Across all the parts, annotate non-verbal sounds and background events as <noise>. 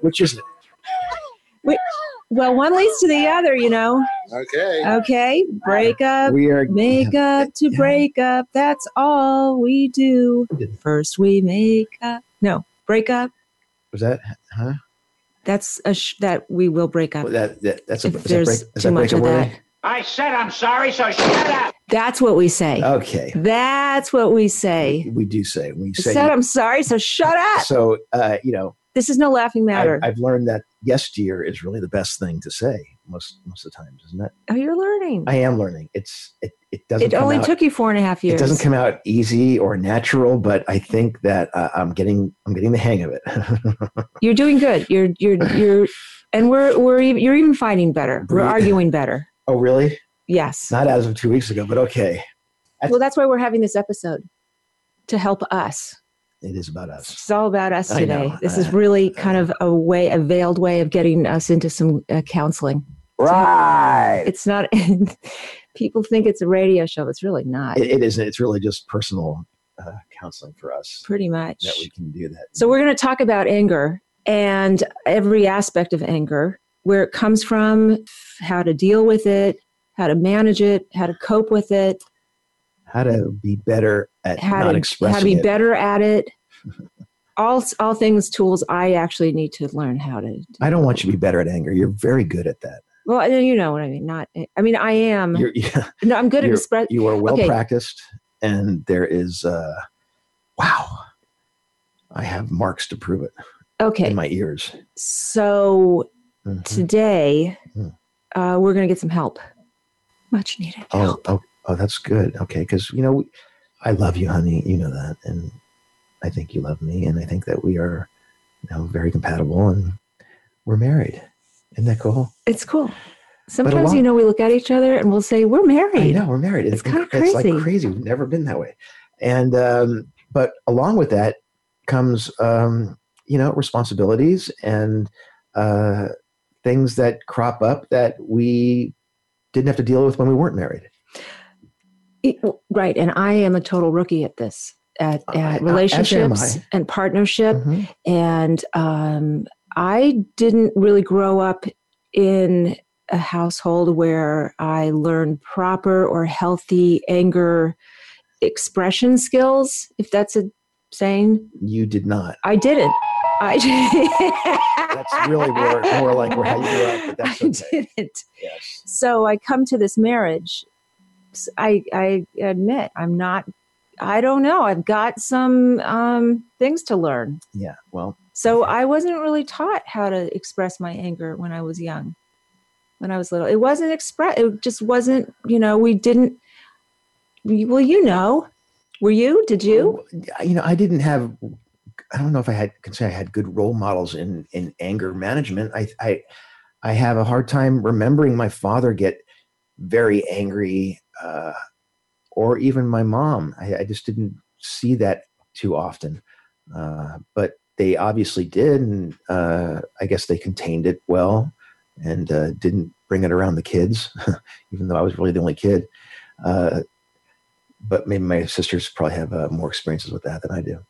Which is it? Wait, well, one leads to the other, you know. Okay. Okay, break up, We are make up to Yeah. break up. That's all we do. First we make up. No, break up. Was that? Huh? That's a sh- that we will break up. Well, that, that that's a If is that there's break, is too that much of breakable that. worthy? I said I'm sorry, so shut up. That's what we say. Okay. That's what we say. We do say we I say. said I'm sorry, so shut up. so uh, you know, This is no laughing matter. I, I've learned that yes, dear, is really the best thing to say most most of the times, isn't it? oh, you're learning. I am learning. It's it it doesn't. it come only out, took you four and a half years. It doesn't come out easy or natural, but I think that uh, I'm getting I'm getting the hang of it. <laughs> You're doing good. You're you're you're, and we're we're you're even fighting better. We're arguing better. oh, really? Yes. Not as of two weeks ago, but okay. Well, that's why we're having this episode to help us. It is about us. It's all about us today. This is really kind of a way, a veiled way of getting us into some uh, counseling. Right. It's not. <laughs> people think it's a radio show. It's really not. It, it isn't. It's really just personal uh, counseling for us Pretty much. that we can do that. So we're going to talk about anger and every aspect of anger, where it comes from, how to deal with it, how to manage it, how to cope with it, how to be better at how not to expressing how to be it. better at it. <laughs> all all things tools I actually need to learn how to. I don't want you to be better at anger. You're very good at that. Well, you know what I mean. Not. I mean, I am. You're, yeah, no, I'm good at express. you are well Okay. practiced, and there is, uh, wow, I have marks to prove it Okay, in my ears. so Mhm. today Mm. uh, we're going to get some help. Much needed Oh, help. oh, oh, that's good. Okay, because you know, I love you, honey. You know that, and I think you love me, and I think that we are, you know, very compatible, and we're married. Isn't that cool? It's cool. Sometimes lot- you know we look at each other and we'll say we're married. I know we're married. It's kinda crazy. It's like crazy. crazy. We've never been that way. And um, but along with that comes um, you know responsibilities and uh, things that crop up that we didn't have to deal with when we weren't married. It- right, and I am a total rookie at this, at, I- I- at am relationships I. and partnership. Mhm. and um, I didn't really grow up in a household where I learned proper or healthy anger expression skills, if that's a saying. You did not. I didn't. I <laughs> That's really more, more like where how you grew up, but <laughs> that's I didn't. Yes. So I come to this marriage. I I admit I'm not. I don't know. I've got some um, things to learn. Yeah. Well, So I wasn't really taught how to express my anger when I was young. When I was little, it wasn't express. It just wasn't. You know, we didn't. we- Well, you know, were you? Did you? you know, I didn't have. I don't know if I had can say I had good role models in in anger management. I I I have a hard time remembering my father get very angry, uh, or even my mom. I, I just didn't see that too often. Uh, but they obviously did, and uh, I guess they contained it well, and uh, didn't bring it around the kids, <laughs> even though I was really the only kid. Uh, but maybe my sisters probably have uh, more experiences with that than I do.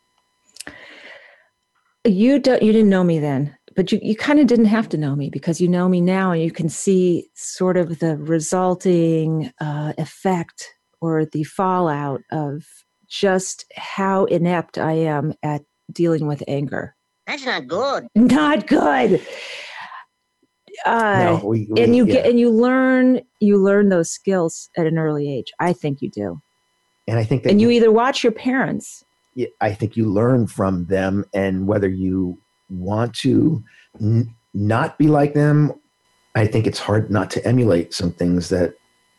You don't. You didn't know me then, but you you kind of didn't have to know me because you know me now, and you can see sort of the resulting uh, effect or the fallout of just how inept I am at dealing with anger. That's not good. Not good. Uh, no, we, we- and you yeah. get and you learn you learn those skills at an early age. I think you do. and I think that And you either watch your parents. I think you learn from them, and whether you want to n- not be like them, I think it's hard not to emulate some things that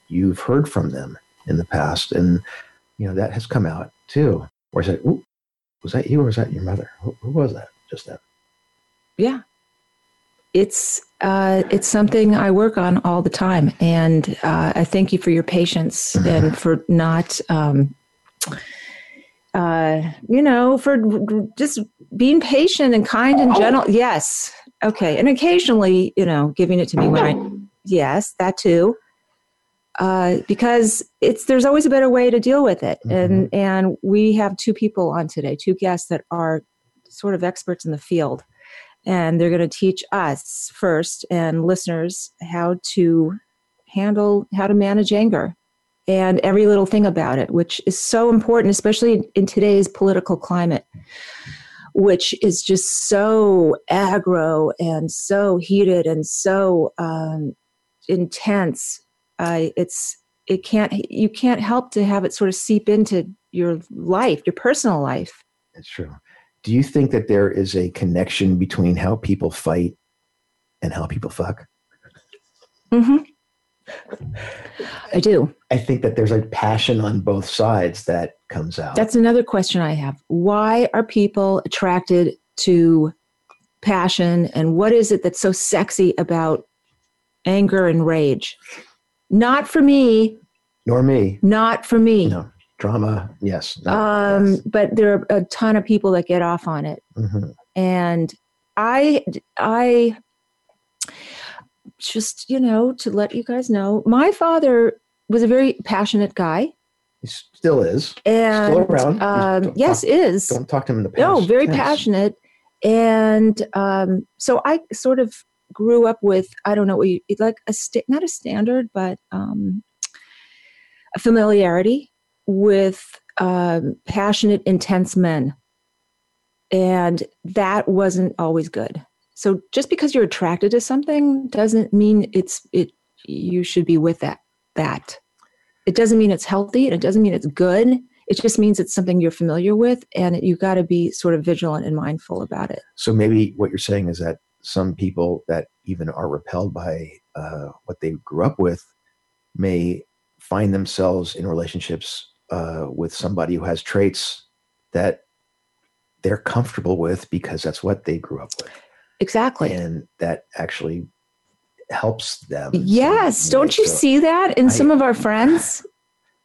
you've heard from them in the past. And, you know, that has come out too. Where I said, Ooh, was that you or was that your mother? Who, who was that just then? Yeah. It's uh, it's something I work on all the time, and uh, I thank you for your patience <laughs> and for not, um, uh, you know, for just being patient and kind and gentle. Yes, okay, and occasionally, you know, giving it to me when I, yes, that too. Uh, because it's there's always a better way to deal with it. Mm-hmm. and and we have two people on today two guests that are sort of experts in the field. And they're going to teach us first and listeners how to handle how to manage anger and every little thing about it which is so important especially in today's political climate which is just so aggro and so heated and so um, intense. Uh, it's it can't you can't help to have it sort of seep into your life your personal life. That's true. Do you think that there is a connection between how people fight and how people fuck? Mm-hmm i do i think that there's a passion on both sides that comes out that's another question i have why are people attracted to passion and what is it that's so sexy about anger and rage not for me. Nor me. Not for me. No. Drama, yes. um, yes. But there are a ton of people that get off on it. Mm-hmm. And I, I just, you know, to let you guys know, my father was a very passionate guy. He still is. And still around. Um, yes, talk, is. Don't talk to him in the past. No, very passionate. And um, so I sort of grew up with I don't know what you like a st- not a standard but um, a familiarity with um, passionate, intense men, and that wasn't always good. So just because you're attracted to something doesn't mean it's it you should be with that that. It doesn't mean it's healthy. And it doesn't mean it's good. It just means it's something you're familiar with, and you've got to be sort of vigilant and mindful about it. So maybe what you're saying is that some people that even are repelled by uh, what they grew up with may find themselves in relationships uh, with somebody who has traits that they're comfortable with because that's what they grew up with. Exactly. And that actually helps them. Yes. Don't you so see that in I, some of our friends?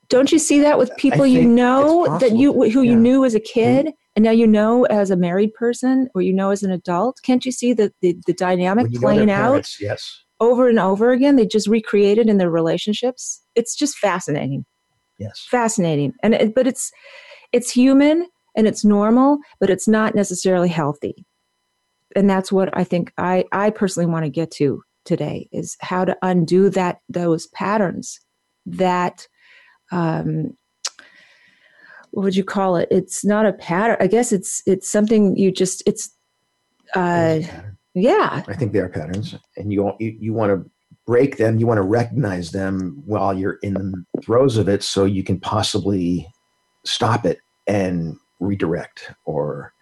Don't you see that with people you know that you who yeah. you knew as a kid? Mm-hmm and now you know as a married person or you know as an adult can't you see the the, the dynamic playing parents, out yes over and over again they just recreate it in their relationships it's just fascinating yes fascinating and it, but it's it's human and it's normal but it's not necessarily healthy and that's what i think i i personally want to get to today is how to undo that those patterns that um, what would you call it? It's not a pattern. I guess it's it's something you just it's uh yeah. I think they are patterns, and you you, you want to break them. You want to recognize them while you're in the throes of it, so you can possibly stop it and redirect, or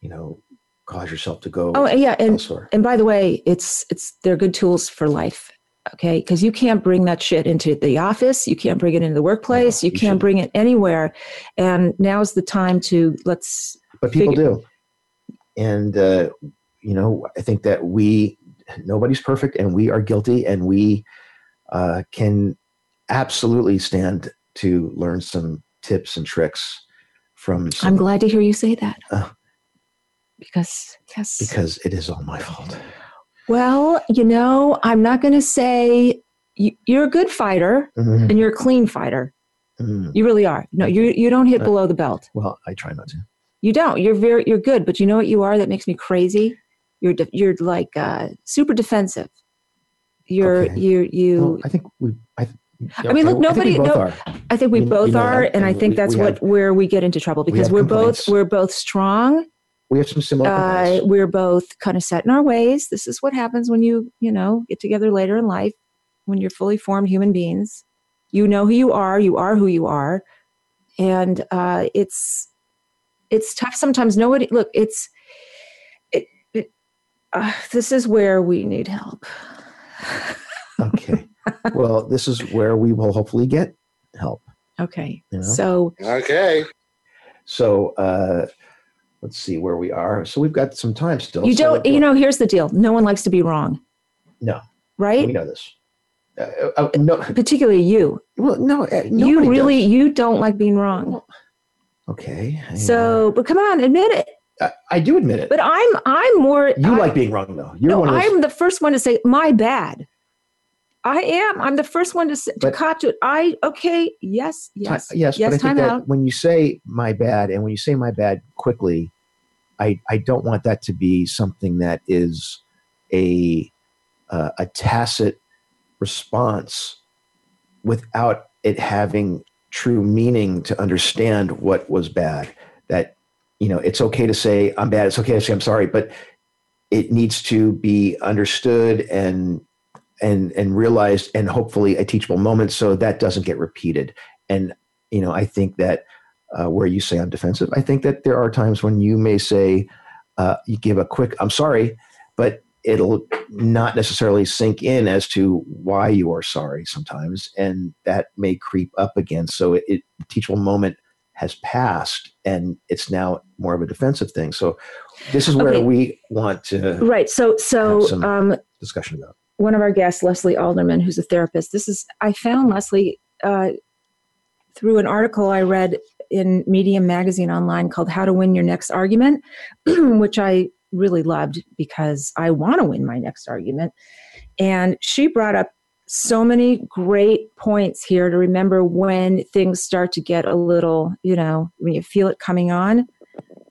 you know, cause yourself to go. Oh yeah, and elsewhere. and by the way, it's it's they're good tools for life okay because you can't bring that shit into the office you can't bring it into the workplace no, you, you, can't bring it anywhere and now's the time to let's but people figure- do and uh, you know i think that we nobody's perfect and we are guilty and we uh, can absolutely stand to learn some tips and tricks from some, i'm glad to hear you say that uh, because yes because it is all my fault well, you know, I'm not going to say you, are a good fighter mm-hmm. and you're a clean fighter. Mm-hmm. You really are. No, you you don't hit uh, below the belt. Well, I try not to. You don't. You're very you're good, but you know what you are that makes me crazy. You're de- you're like uh, super defensive. You're okay. you you. Well, I think we. I, I mean, look, nobody. I think we both no, are, I think we, we both are, and, and, I think that's what have, where we get into trouble because we are both we're both strong we have some similar uh, we're both kind of set in our ways this is what happens when you you know get together later in life when you're fully formed human beings you know who you are you are who you are and uh, it's it's tough sometimes nobody look it's it, it uh, this is where we need help <laughs> Okay. well, this is where we will hopefully get help. Okay. You know? So Okay. So uh, let's see where we are. So we've got some time still. you don't, you know, here's the deal. No one likes to be wrong. No. Right? we know this. Uh, uh, no, Particularly you. well, no, uh, You really, does. you don't like being wrong. Okay. hang So, but come on, admit it. I, I do admit it. But I'm, I'm more. you I- like being wrong, though. You're no, one of those. I'm the first one to say my bad. I am. I'm the first one to to But- cop to it. I okay. Yes. Yes. yes, yes. but I think time that out. when you say my bad and when you say my bad quickly, I, I don't want that to be something that is a uh, a tacit response without it having true meaning to understand what was bad. That you know, it's okay to say I'm bad. It's okay to say I'm sorry, but it needs to be understood and and and realized and hopefully a teachable moment so that doesn't get repeated and you know i think that uh, where you say i'm defensive i think that there are times when you may say uh, you give a quick i'm sorry but it'll not necessarily sink in as to why you are sorry sometimes and that may creep up again so it, it the teachable moment has passed and it's now more of a defensive thing so this is where Okay. we want to Right. So, so Have some- um, discussion about one of our guests, Lesley Alderman, who's a therapist. This is I found Lesley uh, through an article I read in Medium magazine online called "How to Win Your Next Argument," <clears throat> which I really loved because I want to win my next argument. And she brought up so many great points here to remember when things start to get a little, you know, when you feel it coming on,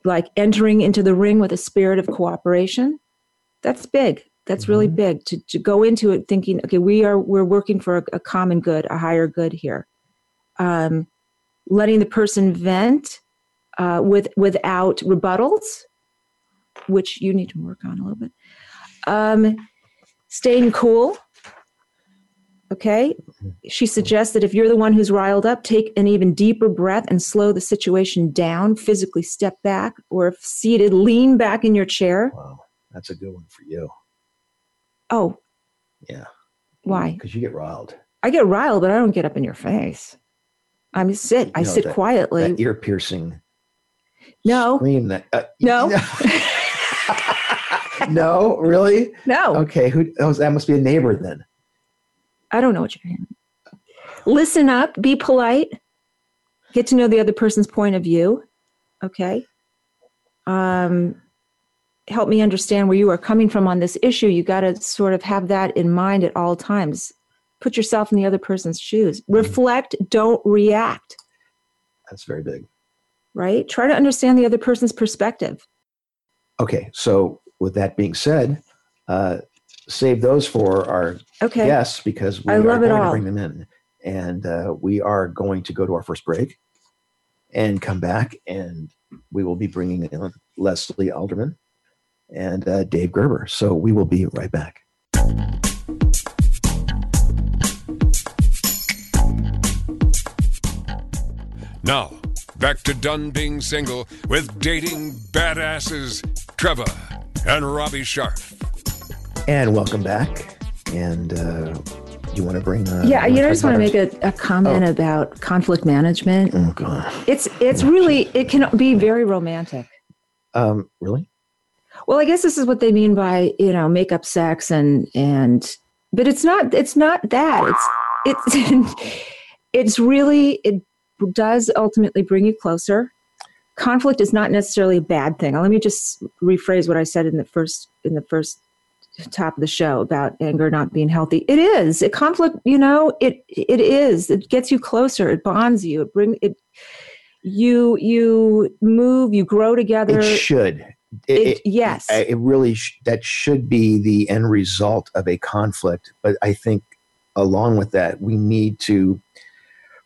like entering into the ring with a spirit of cooperation. That's big. That's really Mhm. big to, to go into it thinking, okay, we are we're working for a, a common good, a higher good here. Um, letting the person vent uh, with without rebuttals, which you need to work on a little bit. Um, staying cool. Okay. She suggests that if you're the one who's riled up, take an even deeper breath and slow the situation down, physically step back, or if seated, lean back in your chair. wow that's a good one for you Oh, yeah why? because you get riled I get riled, but I don't get up in your face. I'm sit. I No, sit that- quietly. that ear piercing no, scream that uh, No. <laughs> no really no, okay who oh, that must be a neighbor then I don't know what you're hearing. Listen up. Be polite. Get to know the other person's point of view. Okay. Um, help me understand where you are coming from on this issue. You got to sort of have that in mind at all times. Put yourself in the other person's shoes. Reflect. Don't react. that's very big Right. Try to understand the other person's perspective. okay so with that being said uh save those for our Okay. guests because we I are love it going to bring them in and uh, we are going to go to our first break and come back and we will be bringing in lesley alderman and uh, dave gerber. So we will be right back. Now, back to done being single with dating badasses Treva and Robbie Sharf. and welcome back. And uh, you want to bring uh, Yeah, you know, I just want to make a, a comment about conflict management. oh god. It's it's really it can be very romantic. um really Well, I guess this is what they mean by you know make up sex and and but it's not it's not that it's it's <laughs> it's really it does ultimately bring you closer. Conflict is not necessarily a bad thing. Let me just rephrase what I said in the first in the first top of the show about anger not being healthy. It is. It conflict, you know, it it is. It gets you closer. It bonds you. It bring it you you move, you grow together. it should it, It- it- yes. I- it really sh- that should be the end result of a conflict but i think along with that we need to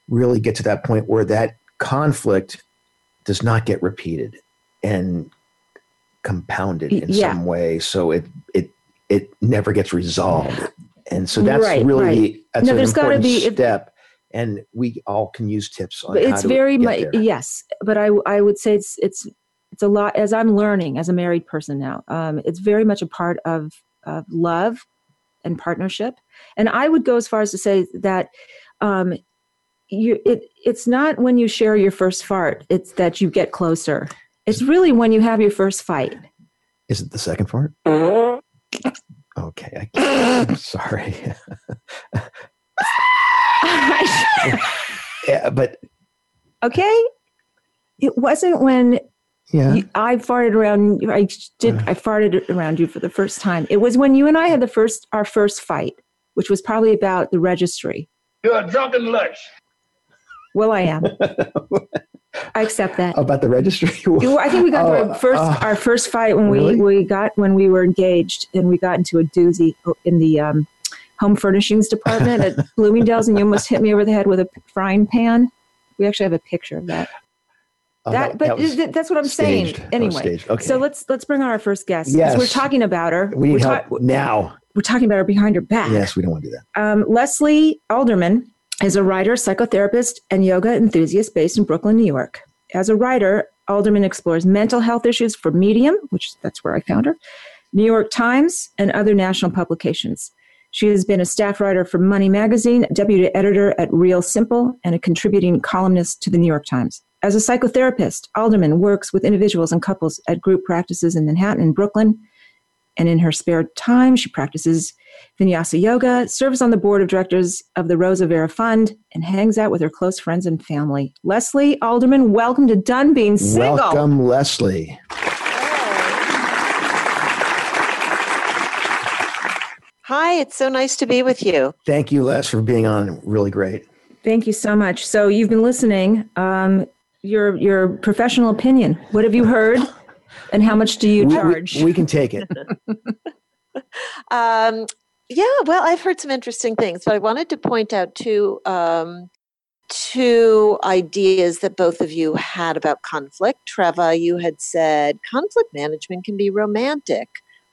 really get to that point where that conflict does not get repeated and compounded in Yeah. some way so it it it never gets resolved and so that's Right, really right. that's No, an important be- if- step and we all can use tips on it's very much yes but i i would say it's it's it's a lot as i'm learning as a married person now um it's very much a part of of love and partnership. And I would go as far as to say that um, you it it's not when you share your first fart; it's that you get closer. It's really when you have your first fight. Is it the second fart? Okay, I am <laughs> sorry. <laughs> <laughs> yeah, but okay, it wasn't when yeah, you, I farted around. I did. I farted around you for the first time. It was when you and I had the first our first fight, which was probably about the registry. You're a drunken lurch. Well, I am. <laughs> I accept that. about the registry. I think we got to <laughs> Oh, our first uh, our first fight when really? we we got when we were engaged and we got into a doozy in the um, home furnishings department at <laughs> Bloomingdale's and you almost hit me over the head with a frying pan. We actually have a picture of that. Oh, that, but was th- that's what I'm staged. saying. Anyway. Okay. so let's let's bring on our first guest. Yes. we're talking about her. we we're, need ta- now. we're talking about her behind her back. Yes, we don't want to do that. Um, Lesley Alderman is a writer, psychotherapist, and yoga enthusiast based in Brooklyn, New York. As a writer, Alderman explores mental health issues for Medium, which that's where I found her, New York Times, and other national publications. She has been a staff writer for Money Magazine, deputy editor at Real Simple, and a contributing columnist to the New York Times. As a psychotherapist, Alderman works with individuals and couples at group practices in Manhattan and Brooklyn. And in her spare time, she practices vinyasa yoga, serves on the board of directors of the Rosa Vera Fund, and hangs out with her close friends and family. Lesley Alderman, welcome to Done Being Single. Welcome, Lesley. Hi, it's so nice to be with you. Thank you, Les, for being on. Really great. Thank you so much. So you've been listening. Um, your your professional opinion. What have you heard, and how much do you We- we- charge? We, can take it. <laughs> Um, yeah, well, I've heard some interesting things, but I wanted to point out two um, two ideas that both of you had about conflict. Treva, you had said conflict management can be romantic,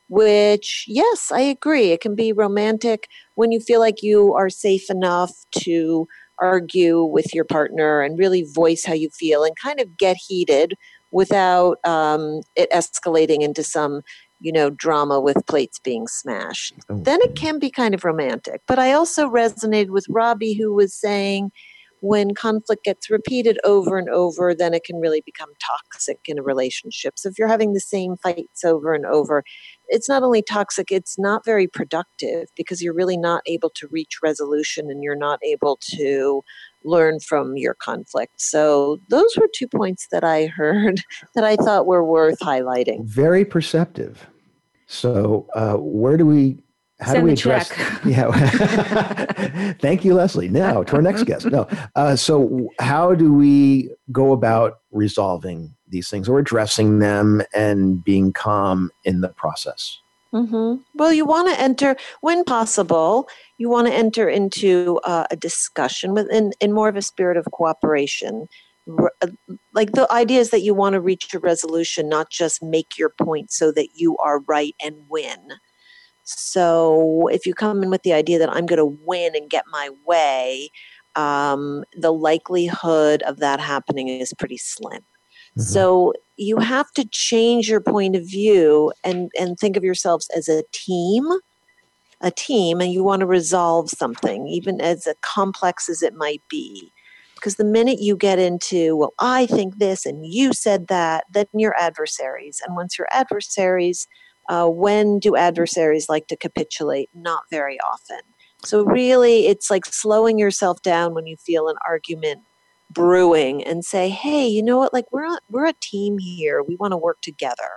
which yes, I agree. It can be romantic when you feel like you are safe enough to argue with your partner and really voice how you feel and kind of get heated without um, it escalating into some you know drama with plates being smashed. Oh, then it can be kind of romantic. But i also resonated with robbie who was saying when conflict gets repeated over and over then it can really become toxic in a relationship so if you're having the same fights over and over it's not only toxic it's not very productive because you're really not able to reach resolution and you're not able to learn from your conflict so those were two points that i heard <laughs> that i thought were worth highlighting Very perceptive. So, uh, where do we? How Send do we address? check. <laughs> Yeah. <laughs> Thank you, Lesley. Now to our next guest. No. Uh, so, how do we go about resolving these things or addressing them and being calm in the process? hmm Well, you want to enter, when possible, you want to enter into uh, a discussion with, in, in more of a spirit of cooperation. Uh, Like the idea is that you want to reach a resolution, not just make your point so that you are right and win. So if you come in with the idea that I'm going to win and get my way, um, the likelihood of that happening is pretty slim. Mhm. So you have to change your point of view and, and think of yourselves as a team, a team, and you want to resolve something, even as complex as it might be. Because the minute you get into, well, I think this and you said that, then you're adversaries. And once you're adversaries, uh, when do adversaries like to capitulate? Not very often. So, really, it's like slowing yourself down when you feel an argument brewing and say, "Hey, you know what? Like we're a, we're a team here. We want to work together."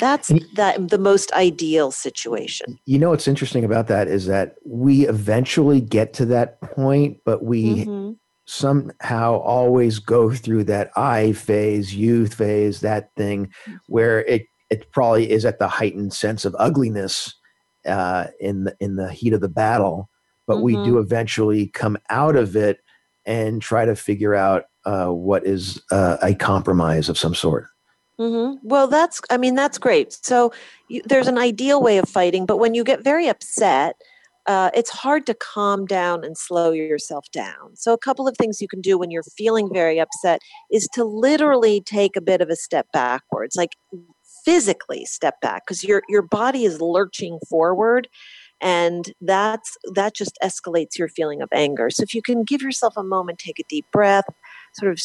That's that the most ideal situation. You know what's interesting about that is that we eventually get to that point, but we Mhm. somehow always go through that I phase, youth phase, that thing where it it probably is at the heightened sense of ugliness uh, in the in the heat of the battle, but we do eventually come out of it and try to figure out uh, what is uh, a compromise of some sort. hmm Well, that's, I mean, that's great. So you, there's an ideal way of fighting, but when you get very upset, uh, it's hard to calm down and slow yourself down. So, a couple of things you can do when you're feeling very upset is to literally take a bit of a step backwards, like physically step back, because your, your body is lurching forward. and that's that just escalates your feeling of anger so if you can give yourself a moment take a deep breath sort of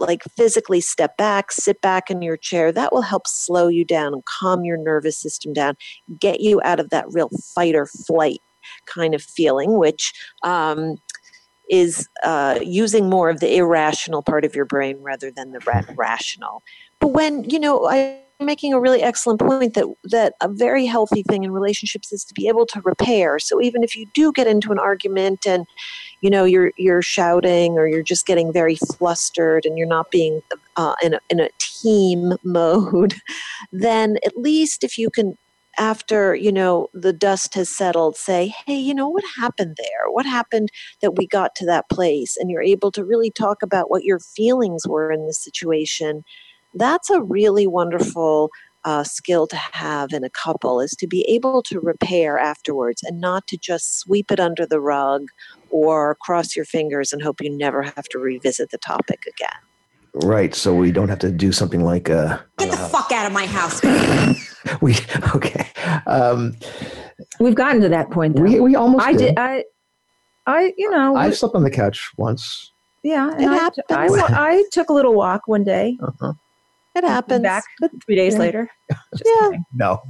like physically step back sit back in your chair that will help slow you down and calm your nervous system down get you out of that real fight or flight kind of feeling which um, is uh, using more of the irrational part of your brain rather than the rational but when you know i making a really excellent point that that a very healthy thing in relationships is to be able to repair. So even if you do get into an argument and you know you're you're shouting or you're just getting very flustered and you're not being uh, in a, in a team <laughs> mode, then at least if you can after you know the dust has settled say hey you know what happened there what happened that we got to that place and you're able to really talk about what your feelings were in the situation that's a really wonderful uh, skill to have in a couple is to be able to repair afterwards and not to just sweep it under the rug or cross your fingers and hope you never have to revisit the topic again. Right. So we don't have to do something like uh, get the uh, fuck out of my house. <laughs> we okay. Um, We've gotten to that point. Though. We we almost. I did. did. I I you know I slept on the couch once. Yeah, and I, I, I, took a little walk one day. Uh-huh. It happens. Back three days yeah. later. <laughs> Just yeah. Kidding. No.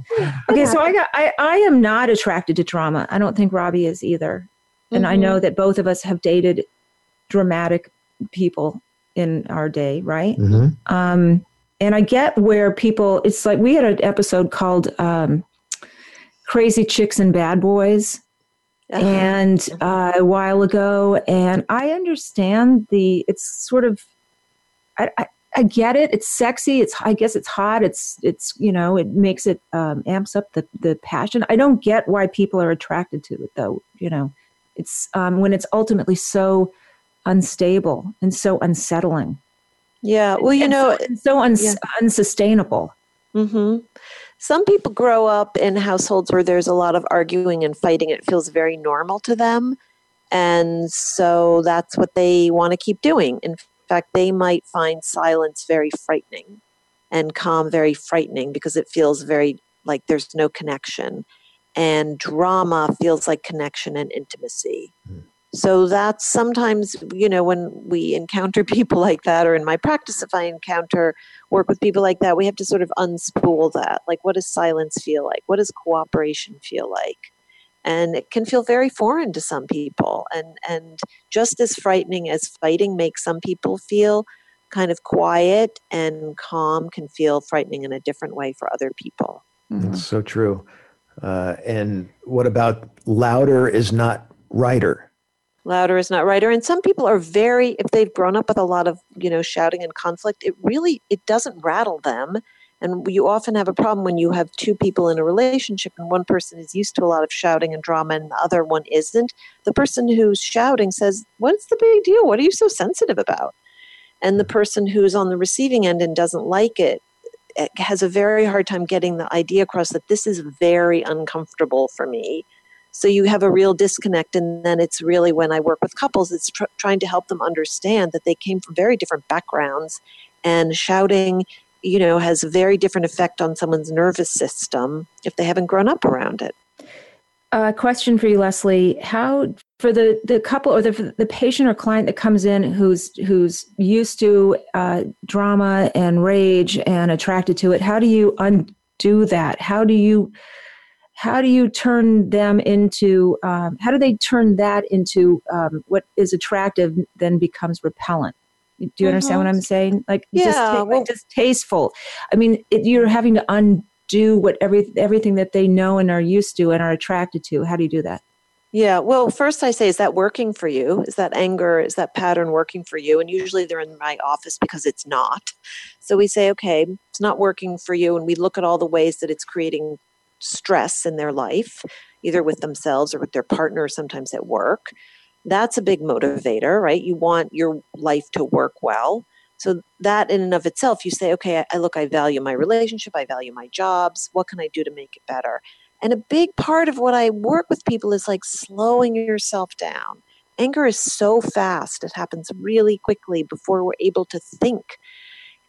Okay, so I got I, I am not attracted to drama. I don't think Robbie is either. And mm-hmm. I know that both of us have dated dramatic people in our day, right? Mm-hmm. Um, and I get where people it's like we had an episode called um, Crazy Chicks and Bad Boys. Uh-huh. And uh, a while ago, and I understand the. It's sort of, I, I I get it. It's sexy. It's I guess it's hot. It's it's you know it makes it um, amps up the the passion. I don't get why people are attracted to it though. You know, it's um, when it's ultimately so unstable and so unsettling. Yeah. Well, you and know, so, so uns- yeah. unsustainable. Mm-hmm. Some people grow up in households where there's a lot of arguing and fighting. It feels very normal to them. And so that's what they want to keep doing. In fact, they might find silence very frightening and calm very frightening because it feels very like there's no connection. And drama feels like connection and intimacy. Mm. So that's sometimes, you know, when we encounter <laughs> people like that, or in my practice, if I encounter work with people like that, we have to sort of unspool that. Like, what does silence feel like? What does cooperation feel like? And it can feel very foreign to some people and and just as frightening as fighting makes some people feel kind of quiet and calm can feel frightening in a different way for other people. Mm-hmm. that's so true. Uh, and what about louder is not righter? Louder is not righter and some people are very if they've grown up with a lot of you know shouting and conflict it really it doesn't rattle them and you often have a problem when you have two people in a relationship and one person is used to a lot of shouting and drama and the other one isn't. The person who's shouting says, What's the big deal? What are you so sensitive about? And the person who's on the receiving end and doesn't like it eh, has a very hard time getting the idea across that this is very uncomfortable for me. So you have a real disconnect. And then it's really when I work with couples, it's tr- trying to help them understand that they came from very different backgrounds and shouting you know, has a very different effect on someone's nervous system if they haven't grown up around it. A uh, question for you, Lesley. How for the, the couple or the, the patient or client that comes in who's who's used to uh, drama and rage and attracted to it, how do you undo that? How do you how do you turn them into um, how do they turn that into um, what is attractive then becomes repellent? Do you mm-hmm. understand what I'm saying? Like, yeah, just, well, distasteful. I mean, it, you're having to undo what every everything that they know and are used to and are attracted to. How do you do that? Yeah, well, first I say, is that working for you? Is that anger, is that pattern working for you? And usually they're in my office because it's not. So we say, okay, it's not working for you. And we look at all the ways that it's creating stress in their life, either with themselves or with their partner, sometimes at work that's a big motivator, right? You want your life to work well. So that in and of itself, you say, okay, I, look, I value my relationship, I value my jobs. What can I do to make it better? And a big part of what I work with people is like slowing yourself down. Anger is so fast, it happens really quickly before we're able to think.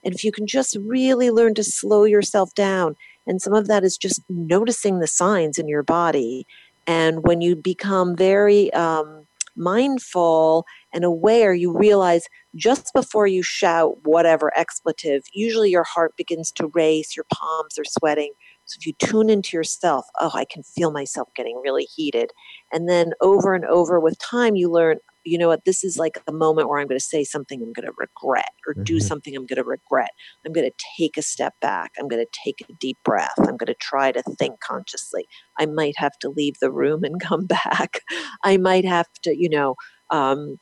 And if you can just really learn to slow yourself down, and some of that is just noticing the signs in your body And when you become very um, mindful and aware, you realize just before you shout whatever expletive, usually your heart begins to race, your palms are sweating. So if you tune into yourself, oh, I can feel myself getting really heated. And then over and over with time, you learn, you know what, this is like a moment where I'm going to say something I'm going to regret or mm-hmm. do something I'm going to regret. I'm going to take a step back. I'm going to take a deep breath. I'm going to try to think consciously. I might have to leave the room and come <laughs> back. I might have to, you know, um,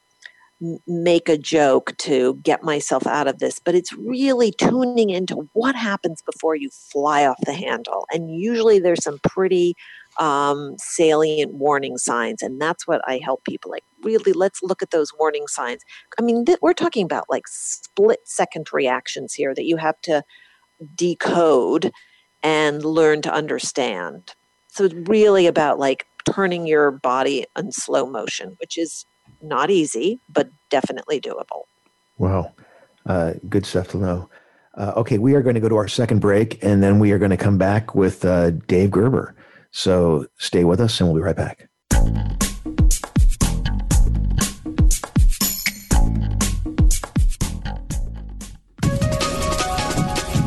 make a joke to get myself out of this, but it's really tuning into what happens before you fly off the handle. And usually there's some pretty um, salient warning signs. And that's what I help people like, really, let's look at those warning signs. I mean, th- we're talking about like split second reactions here that you have to decode and learn to understand. So it's really about like turning your body in slow motion, which is not easy, but definitely doable. Wow. Uh, good stuff to know. Uh, okay, we are going to go to our second break and then we are going to come back with uh, Dave Gerber. So stay with us and we'll be right back.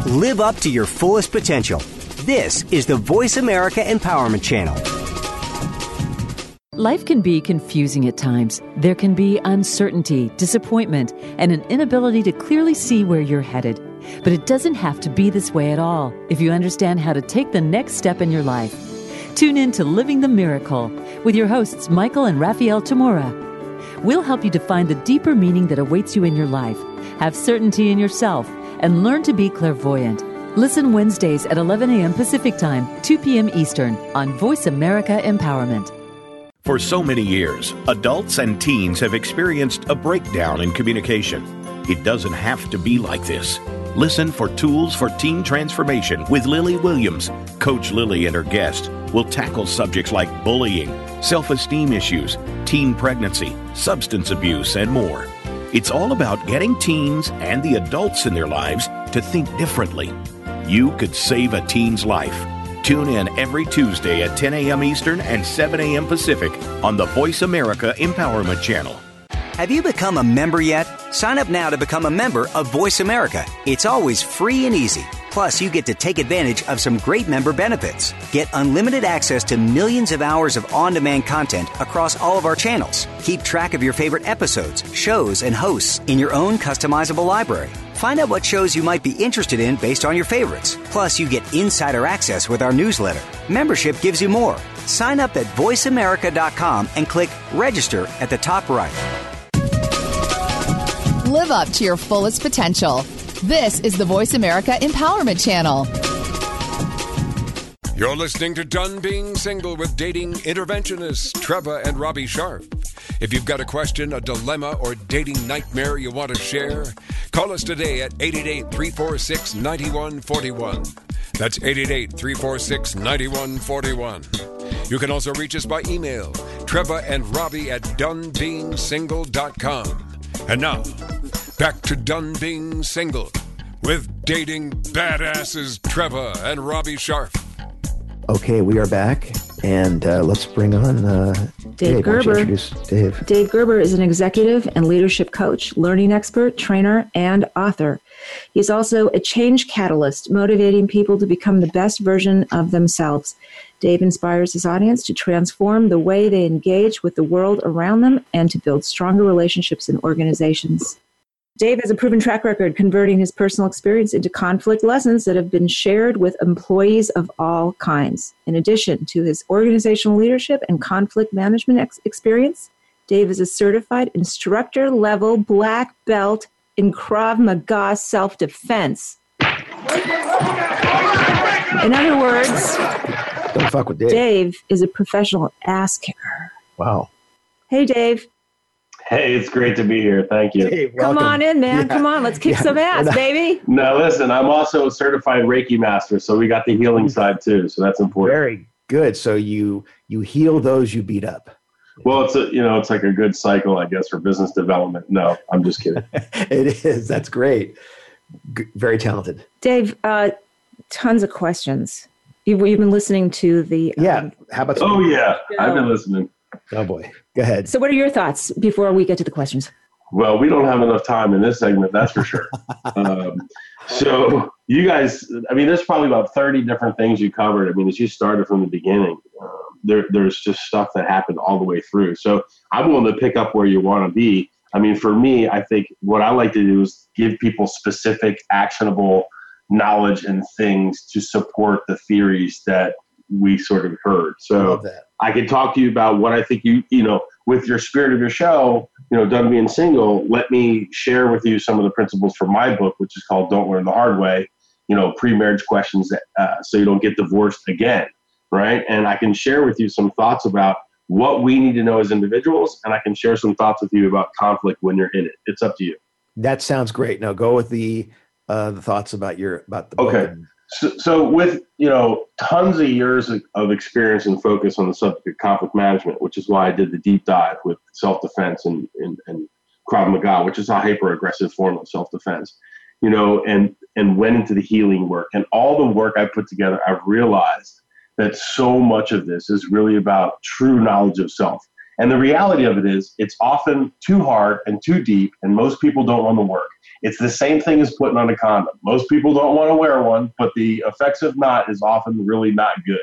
Live up to your fullest potential. This is the Voice America Empowerment Channel. Life can be confusing at times. There can be uncertainty, disappointment, and an inability to clearly see where you're headed. But it doesn't have to be this way at all if you understand how to take the next step in your life. Tune in to Living the Miracle with your hosts, Michael and Raphael Tamura. We'll help you to find the deeper meaning that awaits you in your life, have certainty in yourself, and learn to be clairvoyant. Listen Wednesdays at 11 a.m. Pacific Time, 2 p.m. Eastern on Voice America Empowerment. For so many years, adults and teens have experienced a breakdown in communication. It doesn't have to be like this. Listen for Tools for Teen Transformation with Lily Williams. Coach Lily and her guest will tackle subjects like bullying, self esteem issues, teen pregnancy, substance abuse, and more. It's all about getting teens and the adults in their lives to think differently. You could save a teen's life. Tune in every Tuesday at 10 a.m. Eastern and 7 a.m. Pacific on the Voice America Empowerment Channel. Have you become a member yet? Sign up now to become a member of Voice America. It's always free and easy. Plus, you get to take advantage of some great member benefits. Get unlimited access to millions of hours of on demand content across all of our channels. Keep track of your favorite episodes, shows, and hosts in your own customizable library. Find out what shows you might be interested in based on your favorites. Plus, you get insider access with our newsletter. Membership gives you more. Sign up at voiceamerica.com and click register at the top right. Live up to your fullest potential. This is the Voice America Empowerment Channel. You're listening to Done Being Single with dating interventionists Treva and Robbie Sharp. If you've got a question, a dilemma, or dating nightmare you want to share, call us today at 888 346 9141. That's 888 346 9141. You can also reach us by email, Treva and Robbie at donebeingsingle.com. And now, back to Done Being Single with dating badasses Treva and Robbie Sharp. Okay, we are back, and uh, let's bring on uh, Dave, Dave Gerber. Dave. Dave Gerber is an executive and leadership coach, learning expert, trainer, and author. He's also a change catalyst, motivating people to become the best version of themselves. Dave inspires his audience to transform the way they engage with the world around them and to build stronger relationships in organizations. Dave has a proven track record converting his personal experience into conflict lessons that have been shared with employees of all kinds. In addition to his organizational leadership and conflict management ex- experience, Dave is a certified instructor level black belt in Krav Maga self defense. In other words, don't fuck with Dave. Dave is a professional ass kicker. Wow. Hey, Dave. Hey, it's great to be here. Thank you. Hey, Come on in, man. Yeah. Come on, let's kick yeah. some ass, baby. No, listen, I'm also a certified Reiki master, so we got the healing side too. So that's important. Very good. So you you heal those you beat up. Well, it's a you know it's like a good cycle, I guess, for business development. No, I'm just kidding. <laughs> it is. That's great. G- very talented. Dave, uh, tons of questions You've, you've been listening to the. Yeah. um, How about? Oh yeah, I've been listening. Oh boy. Go ahead. so, what are your thoughts before we get to the questions? Well, we don't have enough time in this segment, that's for sure. <laughs> um, so you guys, I mean, there's probably about 30 different things you covered. I mean, as you started from the beginning, um, there, there's just stuff that happened all the way through. So I'm willing to pick up where you want to be. I mean, for me, I think what I like to do is give people specific, actionable knowledge and things to support the theories that we sort of heard. So. I can talk to you about what I think you, you know, with your spirit of your show, you know, done being single, let me share with you some of the principles from my book, which is called Don't Learn the Hard Way, you know, pre marriage questions that, uh, so you don't get divorced again. Right. And I can share with you some thoughts about what we need to know as individuals. And I can share some thoughts with you about conflict when you're in it. It's up to you. That sounds great. Now go with the uh, the thoughts about your about the book. Okay. So, so with you know tons of years of- of experience and focus on the subject of conflict management, which is why I did the deep dive with self defense and, and and Krav Maga, which is a hyper aggressive form of self defense, you know, and and went into the healing work and all the work I put together. I've realized that so much of this is really about true knowledge of self. And the reality of it is, it's often too hard and too deep, and most people don't want to work. It's the same thing as putting on a condom. Most people don't want to wear one, but the effects of not is often really not good.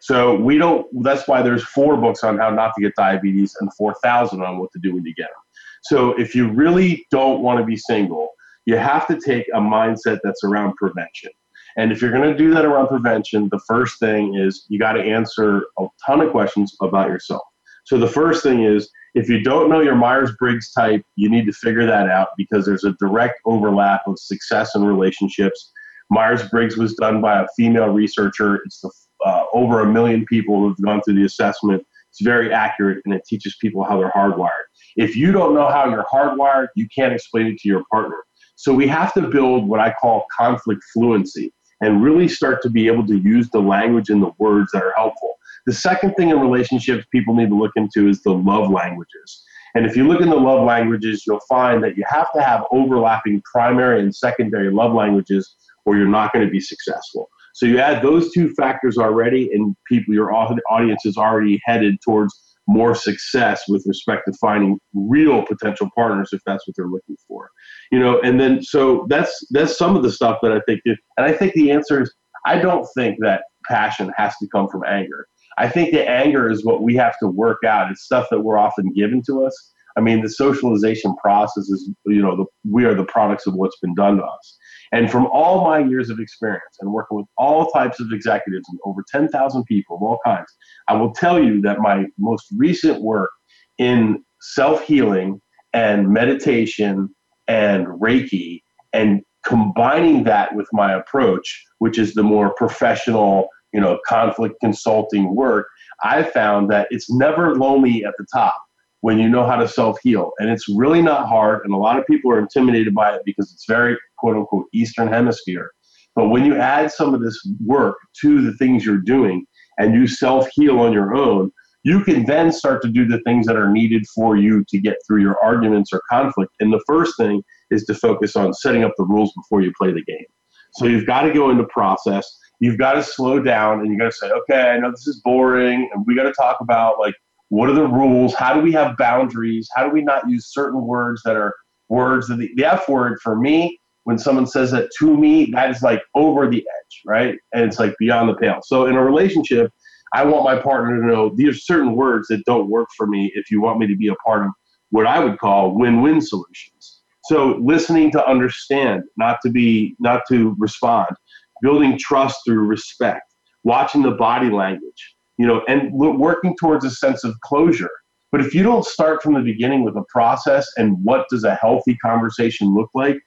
So we don't. That's why there's four books on how not to get diabetes and four thousand on what to do when you get them. So if you really don't want to be single, you have to take a mindset that's around prevention. And if you're going to do that around prevention, the first thing is you got to answer a ton of questions about yourself. So the first thing is if you don't know your Myers Briggs type, you need to figure that out because there's a direct overlap of success and relationships. Myers Briggs was done by a female researcher. It's the, uh, over a million people who've gone through the assessment. It's very accurate and it teaches people how they're hardwired. If you don't know how you're hardwired, you can't explain it to your partner. So we have to build what I call conflict fluency and really start to be able to use the language and the words that are helpful. The second thing in relationships people need to look into is the love languages. And if you look in the love languages, you'll find that you have to have overlapping primary and secondary love languages or you're not going to be successful. So you add those two factors already, and people, your audience is already headed towards more success with respect to finding real potential partners if that's what they're looking for. You know, and then so that's that's some of the stuff that I think. And I think the answer is I don't think that passion has to come from anger. I think the anger is what we have to work out. It's stuff that we're often given to us. I mean, the socialization process is, you know, the, we are the products of what's been done to us. And from all my years of experience and working with all types of executives and over 10,000 people of all kinds, I will tell you that my most recent work in self healing and meditation and Reiki and combining that with my approach, which is the more professional, you know, conflict consulting work, I found that it's never lonely at the top when you know how to self heal. And it's really not hard. And a lot of people are intimidated by it because it's very quote unquote Eastern Hemisphere. But when you add some of this work to the things you're doing and you self heal on your own, you can then start to do the things that are needed for you to get through your arguments or conflict. And the first thing is to focus on setting up the rules before you play the game. So you've got to go into process. You've got to slow down and you got to say, okay, I know this is boring. And we got to talk about like, what are the rules? How do we have boundaries? How do we not use certain words that are words that the, the F word for me, when someone says that to me, that is like over the edge, right? And it's like beyond the pale. So in a relationship, I want my partner to know these are certain words that don't work for me if you want me to be a part of what I would call win-win solutions. So listening to understand, not to be, not to respond, building trust through respect, watching the body language, you know, and working towards a sense of closure. But if you don't start from the beginning with a process and what does a healthy conversation look like,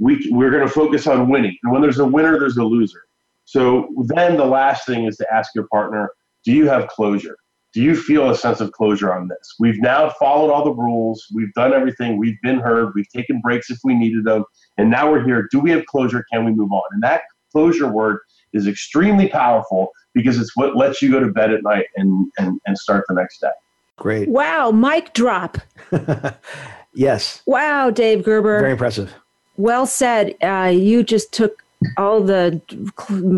we, we're going to focus on winning. And when there's a winner, there's a loser. So then the last thing is to ask your partner, do you have closure? Do you feel a sense of closure on this? We've now followed all the rules. We've done everything. We've been heard. We've taken breaks if we needed them. And now we're here. Do we have closure? Can we move on? And that closure word is extremely powerful because it's what lets you go to bed at night and, and, and start the next day. Great. Wow, mic drop. <laughs> yes. Wow, Dave Gerber. Very impressive. Well said. Uh, you just took all the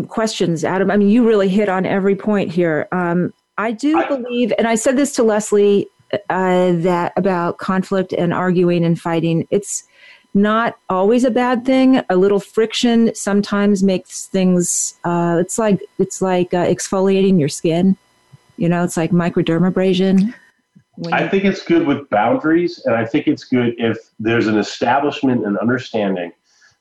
questions, Adam. I mean, you really hit on every point here. Um, I do I, believe, and I said this to Lesley uh, that about conflict and arguing and fighting. It's not always a bad thing. A little friction sometimes makes things. Uh, it's like it's like uh, exfoliating your skin. You know, it's like microdermabrasion. I think it's good with boundaries, and I think it's good if there's an establishment and understanding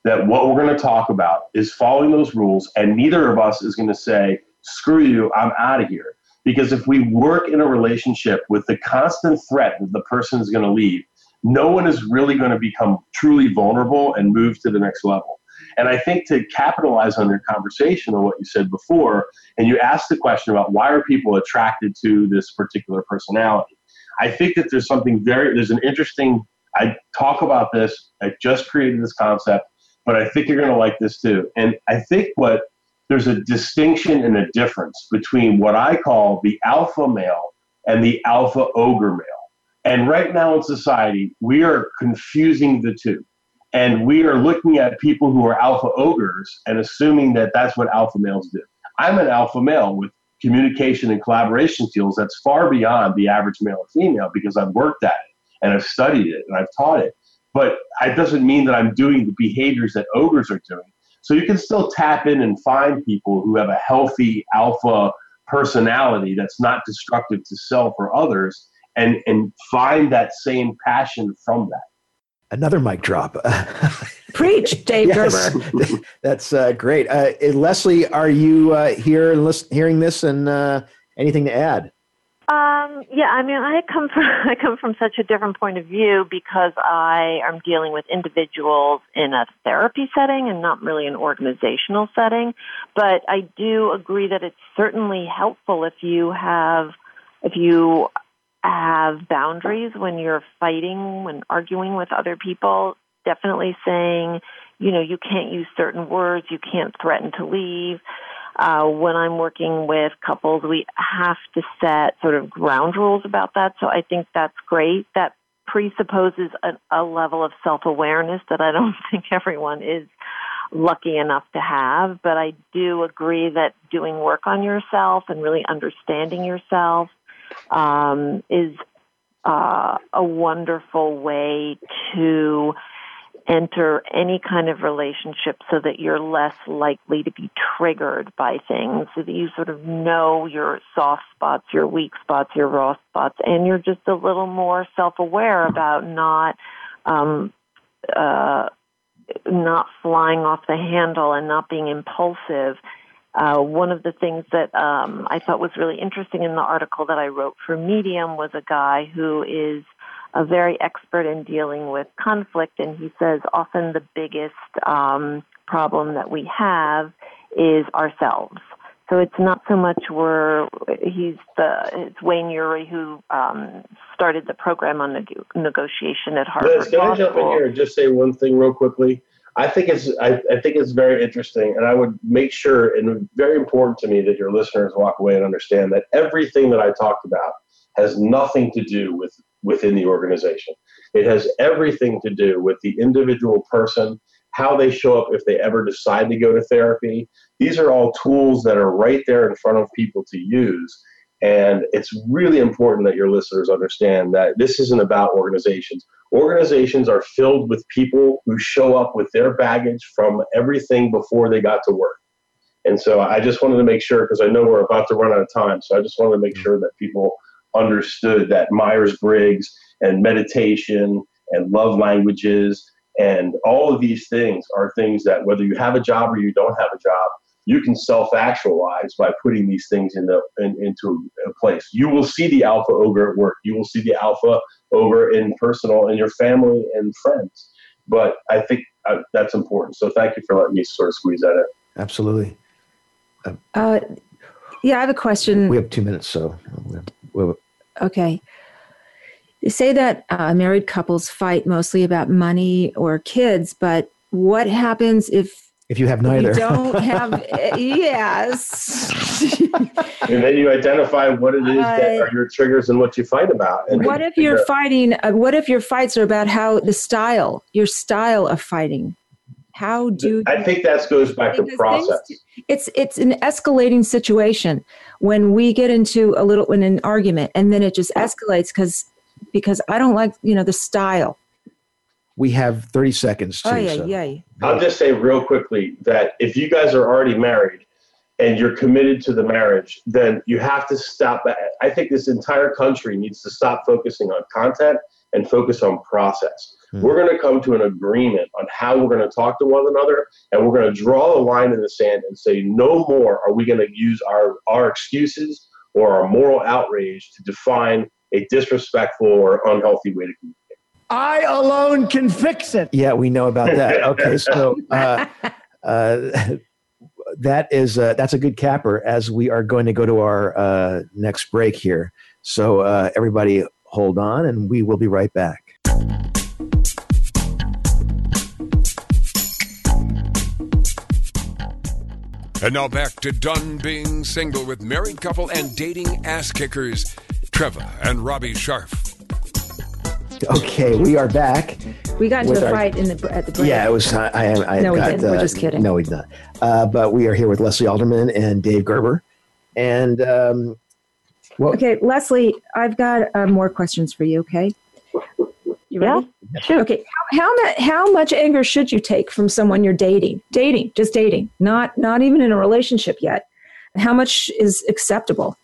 that what we're going to talk about is following those rules, and neither of us is going to say, "Screw you, I'm out of here." Because if we work in a relationship with the constant threat that the person is going to leave, no one is really going to become truly vulnerable and move to the next level. And I think to capitalize on your conversation on what you said before, and you asked the question about why are people attracted to this particular personality, I think that there's something very, there's an interesting, I talk about this, I just created this concept, but I think you're going to like this too. And I think what, there's a distinction and a difference between what I call the alpha male and the alpha ogre male. And right now in society, we are confusing the two. And we are looking at people who are alpha ogres and assuming that that's what alpha males do. I'm an alpha male with communication and collaboration skills that's far beyond the average male or female because I've worked at it and I've studied it and I've taught it. But it doesn't mean that I'm doing the behaviors that ogres are doing. So you can still tap in and find people who have a healthy alpha personality that's not destructive to self or others and and find that same passion from that. Another mic drop. <laughs> Preach, Dave yes, Gerber. <laughs> That's uh, great. Uh, Lesley, are you uh, here and listen, hearing this and uh, anything to add? Um, yeah, I mean, I come from <laughs> I come from such a different point of view because I am dealing with individuals in a therapy setting and not really an organizational setting. But I do agree that it's certainly helpful if you have if you have boundaries when you're fighting, when arguing with other people. Definitely saying, you know, you can't use certain words, you can't threaten to leave. Uh, when I'm working with couples, we have to set sort of ground rules about that. So I think that's great. That presupposes a, a level of self awareness that I don't <laughs> think everyone is lucky enough to have. But I do agree that doing work on yourself and really understanding yourself um, is uh, a wonderful way to enter any kind of relationship so that you're less likely to be triggered by things, so that you sort of know your soft spots, your weak spots, your raw spots, and you're just a little more self-aware about not um, uh, not flying off the handle and not being impulsive uh, one of the things that um, I thought was really interesting in the article that I wrote for Medium was a guy who is a very expert in dealing with conflict, and he says often the biggest um, problem that we have is ourselves. So it's not so much we're he's the it's Wayne Ury who um, started the program on neg- negotiation at Harvard. Liz, can I jump in here and just say one thing real quickly? I think it's I, I, think it's very interesting, and I would make sure and very important to me that your listeners walk away and understand that everything that I talked about has nothing to do with within the organization. It has everything to do with the individual person, how they show up if they ever decide to go to therapy. These are all tools that are right there in front of people to use. And it's really important that your listeners understand that this isn't about organizations. Organizations are filled with people who show up with their baggage from everything before they got to work. And so I just wanted to make sure, because I know we're about to run out of time, so I just wanted to make sure that people understood that Myers Briggs and meditation and love languages and all of these things are things that whether you have a job or you don't have a job, you can self actualize by putting these things into, in, into a place. You will see the alpha ogre at work. You will see the alpha ogre in personal in your family and friends. But I think uh, that's important. So thank you for letting me sort of squeeze that in. Absolutely. Uh, yeah, I have a question. We have two minutes, so. We'll, okay. You say that uh, married couples fight mostly about money or kids, but what happens if if you have neither. You don't <laughs> have, yes. <laughs> and then you identify what it is uh, that are your triggers and what you fight about. And what if you're fighting, uh, what if your fights are about how the style, your style of fighting? How do I think that goes back to Because process. things- it's it's an escalating situation when we get into a little in an argument and then it just escalates because because I don't like you know the style. We have 30 seconds too. Oh yeah, so- yeah. I'll just say real quickly that if you guys are already married and you're committed to the marriage, then you have to stop. I think this entire country needs to stop focusing on content and focus on process. Hmm. We're going to come to an agreement on how we're going to talk to one another, and we're going to draw a line in the sand and say, no more are we going to use our, our excuses or our moral outrage to define a disrespectful or unhealthy way to communicate. I alone can fix it. Yeah, we know about that. <laughs> Okay, so uh, uh, that is uh, that's a good capper as we are going to go to our uh, next break here. So uh, everybody, hold on, and we will be right back. And now back to Done Being Single with married couple and dating ass kickers, Treva and Robbie Sharf. Okay, we are back. We got into a our- fight in the at the break. Yeah, it was. I. I, I No, we didn't. We're uh, just kidding. No, we did not. Uh, but we are here with Lesley Alderman and Dave Gerber, and um, well, Okay, Lesley, I've got uh, more questions for you. Okay. You ready? Sure. Okay. How how, mu- how much anger should you take from someone you're dating? Dating, just dating, not not even in a relationship yet. How much is acceptable?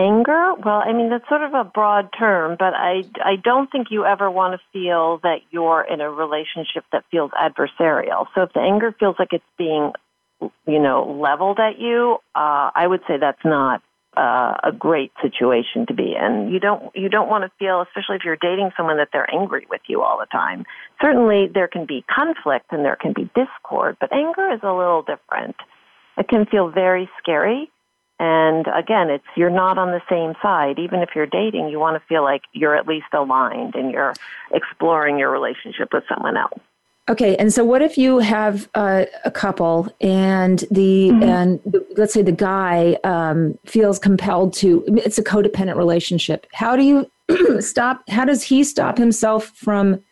Anger? Well, I mean, that's sort of a broad term, but I, I don't think you ever want to feel that you're in a relationship that feels adversarial. So if the anger feels like it's being, you know, leveled at you, uh, I would say that's not uh, a great situation to be in. You don't you don't want to feel, especially if you're dating someone, that they're angry with you all the time. Certainly, there can be conflict and there can be discord, but anger is a little different. It can feel very scary. And again, it's you're not on the same side. Even if you're dating, you want to feel like you're at least aligned and you're exploring your relationship with someone else. Okay, and so what if you have uh, a couple and the and the, let's say the guy um, feels compelled to? It's a codependent relationship. How do you <clears throat> stop? How does he stop himself from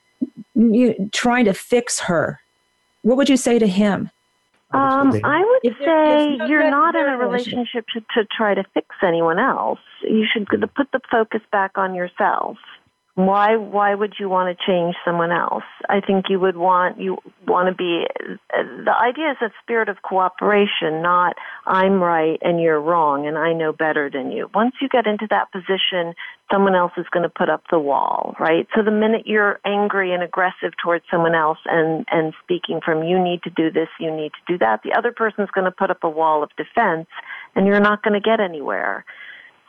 you know, trying to fix her? What would you say to him? Um, I would If say no- you're not in a relationship. relationship to, to try to fix anyone else. You should put the focus back on yourself. Why? Why would you want to change someone else? I think you would want you want to be. The idea is a spirit of cooperation, not I'm right and you're wrong and I know better than you. Once you get into that position, someone else is going to put up the wall, right? So the minute you're angry and aggressive towards someone else and and speaking from you need to do this, you need to do that, the other person's going to put up a wall of defense, and you're not going to get anywhere.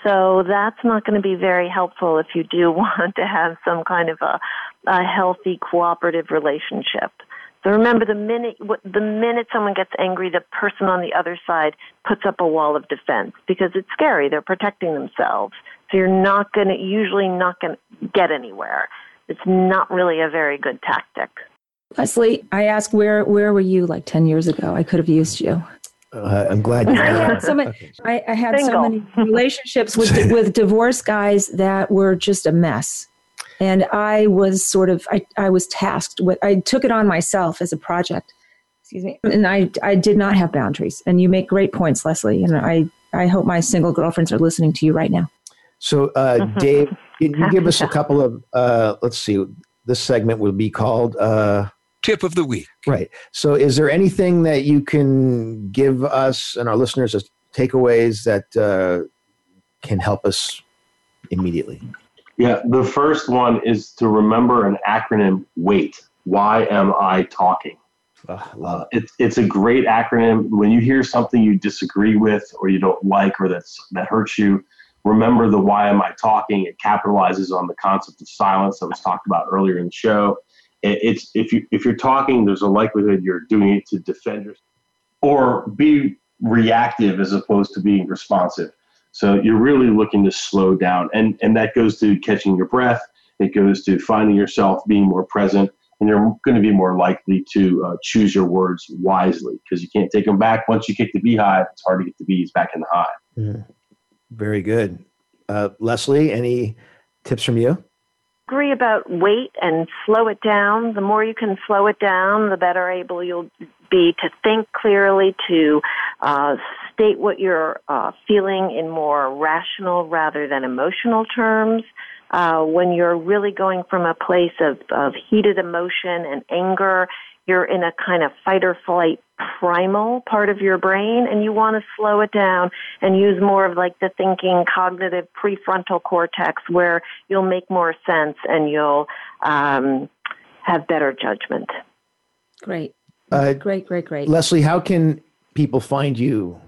So that's not going to be very helpful if you do <laughs> want to have some kind of a, a healthy cooperative relationship. So remember, the minute the minute someone gets angry, the person on the other side puts up a wall of defense because it's scary. They're protecting themselves. So you're not going to usually not going to get anywhere. It's not really a very good tactic. Lesley, I asked where where were you like ten years ago? I could have used you. Uh, I'm glad you. <laughs> I had so many. I, I had so many relationships with with divorced guys that were just a mess, and I was sort of I, I was tasked with. I took it on myself as a project. Excuse me, and I I did not have boundaries. And you make great points, Lesley. And I I hope my single girlfriends are listening to you right now. So, uh, Dave, can you give us a <laughs> couple of? Uh, let's see. This segment will be called. Uh, Tip of the week. Right. So, is there anything that you can give us and our listeners as takeaways that uh, can help us immediately? Yeah, the first one is to remember an acronym WAIT. Why am I talking? Uh, it's it's a great acronym. When you hear something you disagree with or you don't like or that's that hurts you, remember the why am I talking. It capitalizes on the concept of silence that was talked about earlier in the show. It, it's if you if you're talking, there's a likelihood you're doing it to defend yourself or be reactive as opposed to being responsive. So you're really looking to slow down, and and that goes to catching your breath. It goes to finding yourself being more present, and you're going to be more likely to uh, choose your words wisely because you can't take them back. Once you kick the beehive, it's hard to get the bees back in the hive. Mm. Very good. Uh, Lesley, any tips from you? Agree about WAIT and slow it down. The more you can slow it down, the better able you'll be to think clearly, to uh, state what you're uh, feeling in more rational rather than emotional terms. Uh, when you're really going from a place of, of heated emotion and anger, you're in a kind of fight or flight primal part of your brain and you want to slow it down and use more of like the thinking cognitive prefrontal cortex where you'll make more sense and you'll um, have better judgment. Great. Uh, great, great, great. Lesley, how can people find you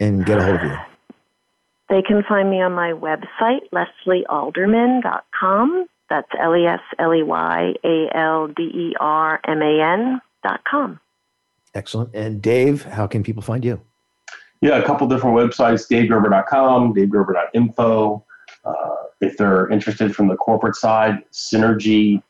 and get a hold of you? They can find me on my website, lesleyalderman.com. That's L E S L E Y A L D E R M A N dot com. Excellent. And Dave, how can people find you? Yeah, a couple different websites, davegerber.com, davegerber.info. Uh, if they're interested from the corporate side, synergydt.com.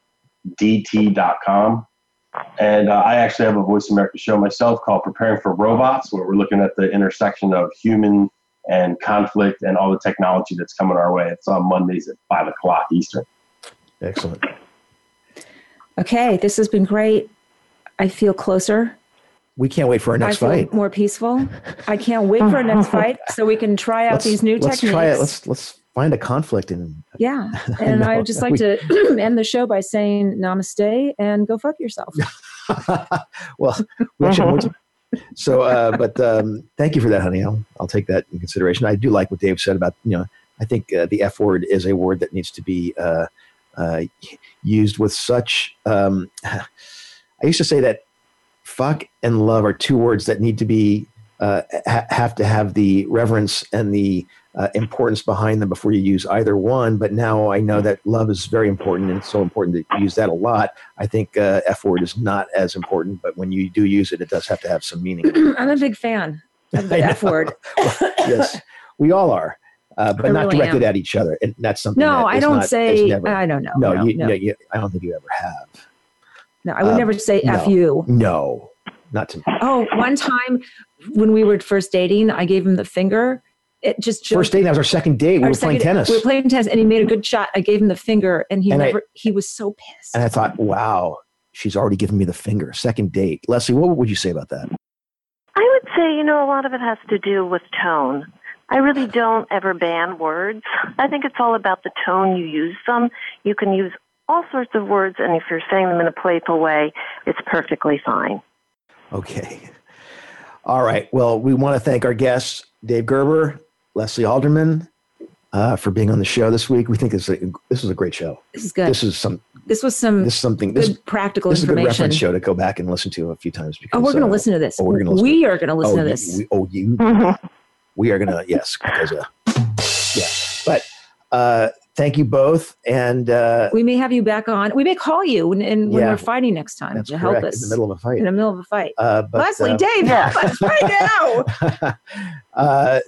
And uh, I actually have a Voice America show myself called Preparing for Robots, where we're looking at the intersection of human and conflict and all the technology that's coming our way. It's on Mondays at 5 o'clock Eastern. Excellent. Okay, this has been great. I feel closer. We can't wait for our next fight. more peaceful. I can't wait for our next <laughs> fight so we can try out Let's- these new let's techniques. try it. Let's let's find a conflict <laughs> and yeah, and I would just like We- to <clears throat> end the show by saying namaste and go fuck yourself. <laughs> well, we actually have more time. so uh, but um, thank you for that honey I'll, I'll take that in consideration i do like what dave said about you know i think uh, the f word is a word that needs to be uh, uh, used with such um, <sighs> i used to say that fuck and love are two words that need to be uh, ha- have to have the reverence and the uh, importance behind them before you use either one. But now I know that love is very important, and it's so important to use that a lot. I think uh, F word is not as important, but when you do use it, it does have to have some meaning. <clears throat> I'm a big fan of the <laughs> F word. yes, we all are, uh, but I not really directed am. at each other, and that's something. No, that I don't not- say. never- I don't know. no, no, you, no. no, you, I don't think you ever have. No, I would Um, never say F no. you. No, not to me. Oh, one time when we were first dating, I gave him the finger. It just showed- First date, that was our second date. We our were playing second- tennis, We were playing tennis, and he made a good shot. I gave him the finger, and he And I- he was so pissed. and I thought, wow, she's already given me the finger. Second date, Lesley, what would you say about that? I would say, you know, a lot of it has to do with tone. I really don't ever ban words. I think it's all about the tone you use them. You can use all sorts of words, and if you're saying them in a playful way, it's perfectly fine. Okay. All right. Well, we want to thank our guests, Dave Gerber, Lesley Alderman, uh, for being on the show this week. We think this is a, this is a great show. This is good. This is some This was some this is something good this, practical this is a good reference show to go back and listen to a few times. Because, Oh, we're going to uh, listen to this. oh, we're gonna listen we to- are going to listen oh, to this. we- oh, you. <laughs> we are going to yes, because uh, yeah. But uh, thank you both, and uh, we may have you back on. We may call you when, and when Yeah. we're fighting next time that's to help us in the middle of a fight. in the middle of a fight. Uh, but, Lesley, uh, Dave, help us right now. uh,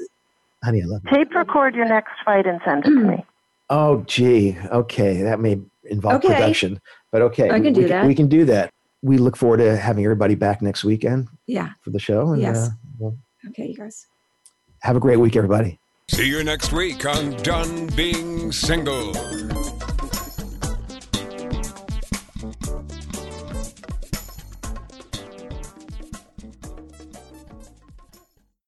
honey, I love you. Tape record your next fight and send it to me. <clears throat> Oh, gee. Okay, that may involve Okay. production, but okay, I can we, do we that. we can do that. We look forward to having everybody back next weekend Yeah. for the show. And, Yes. uh, well, Okay, you guys. have a great week, everybody. See you next week on Done Being Single.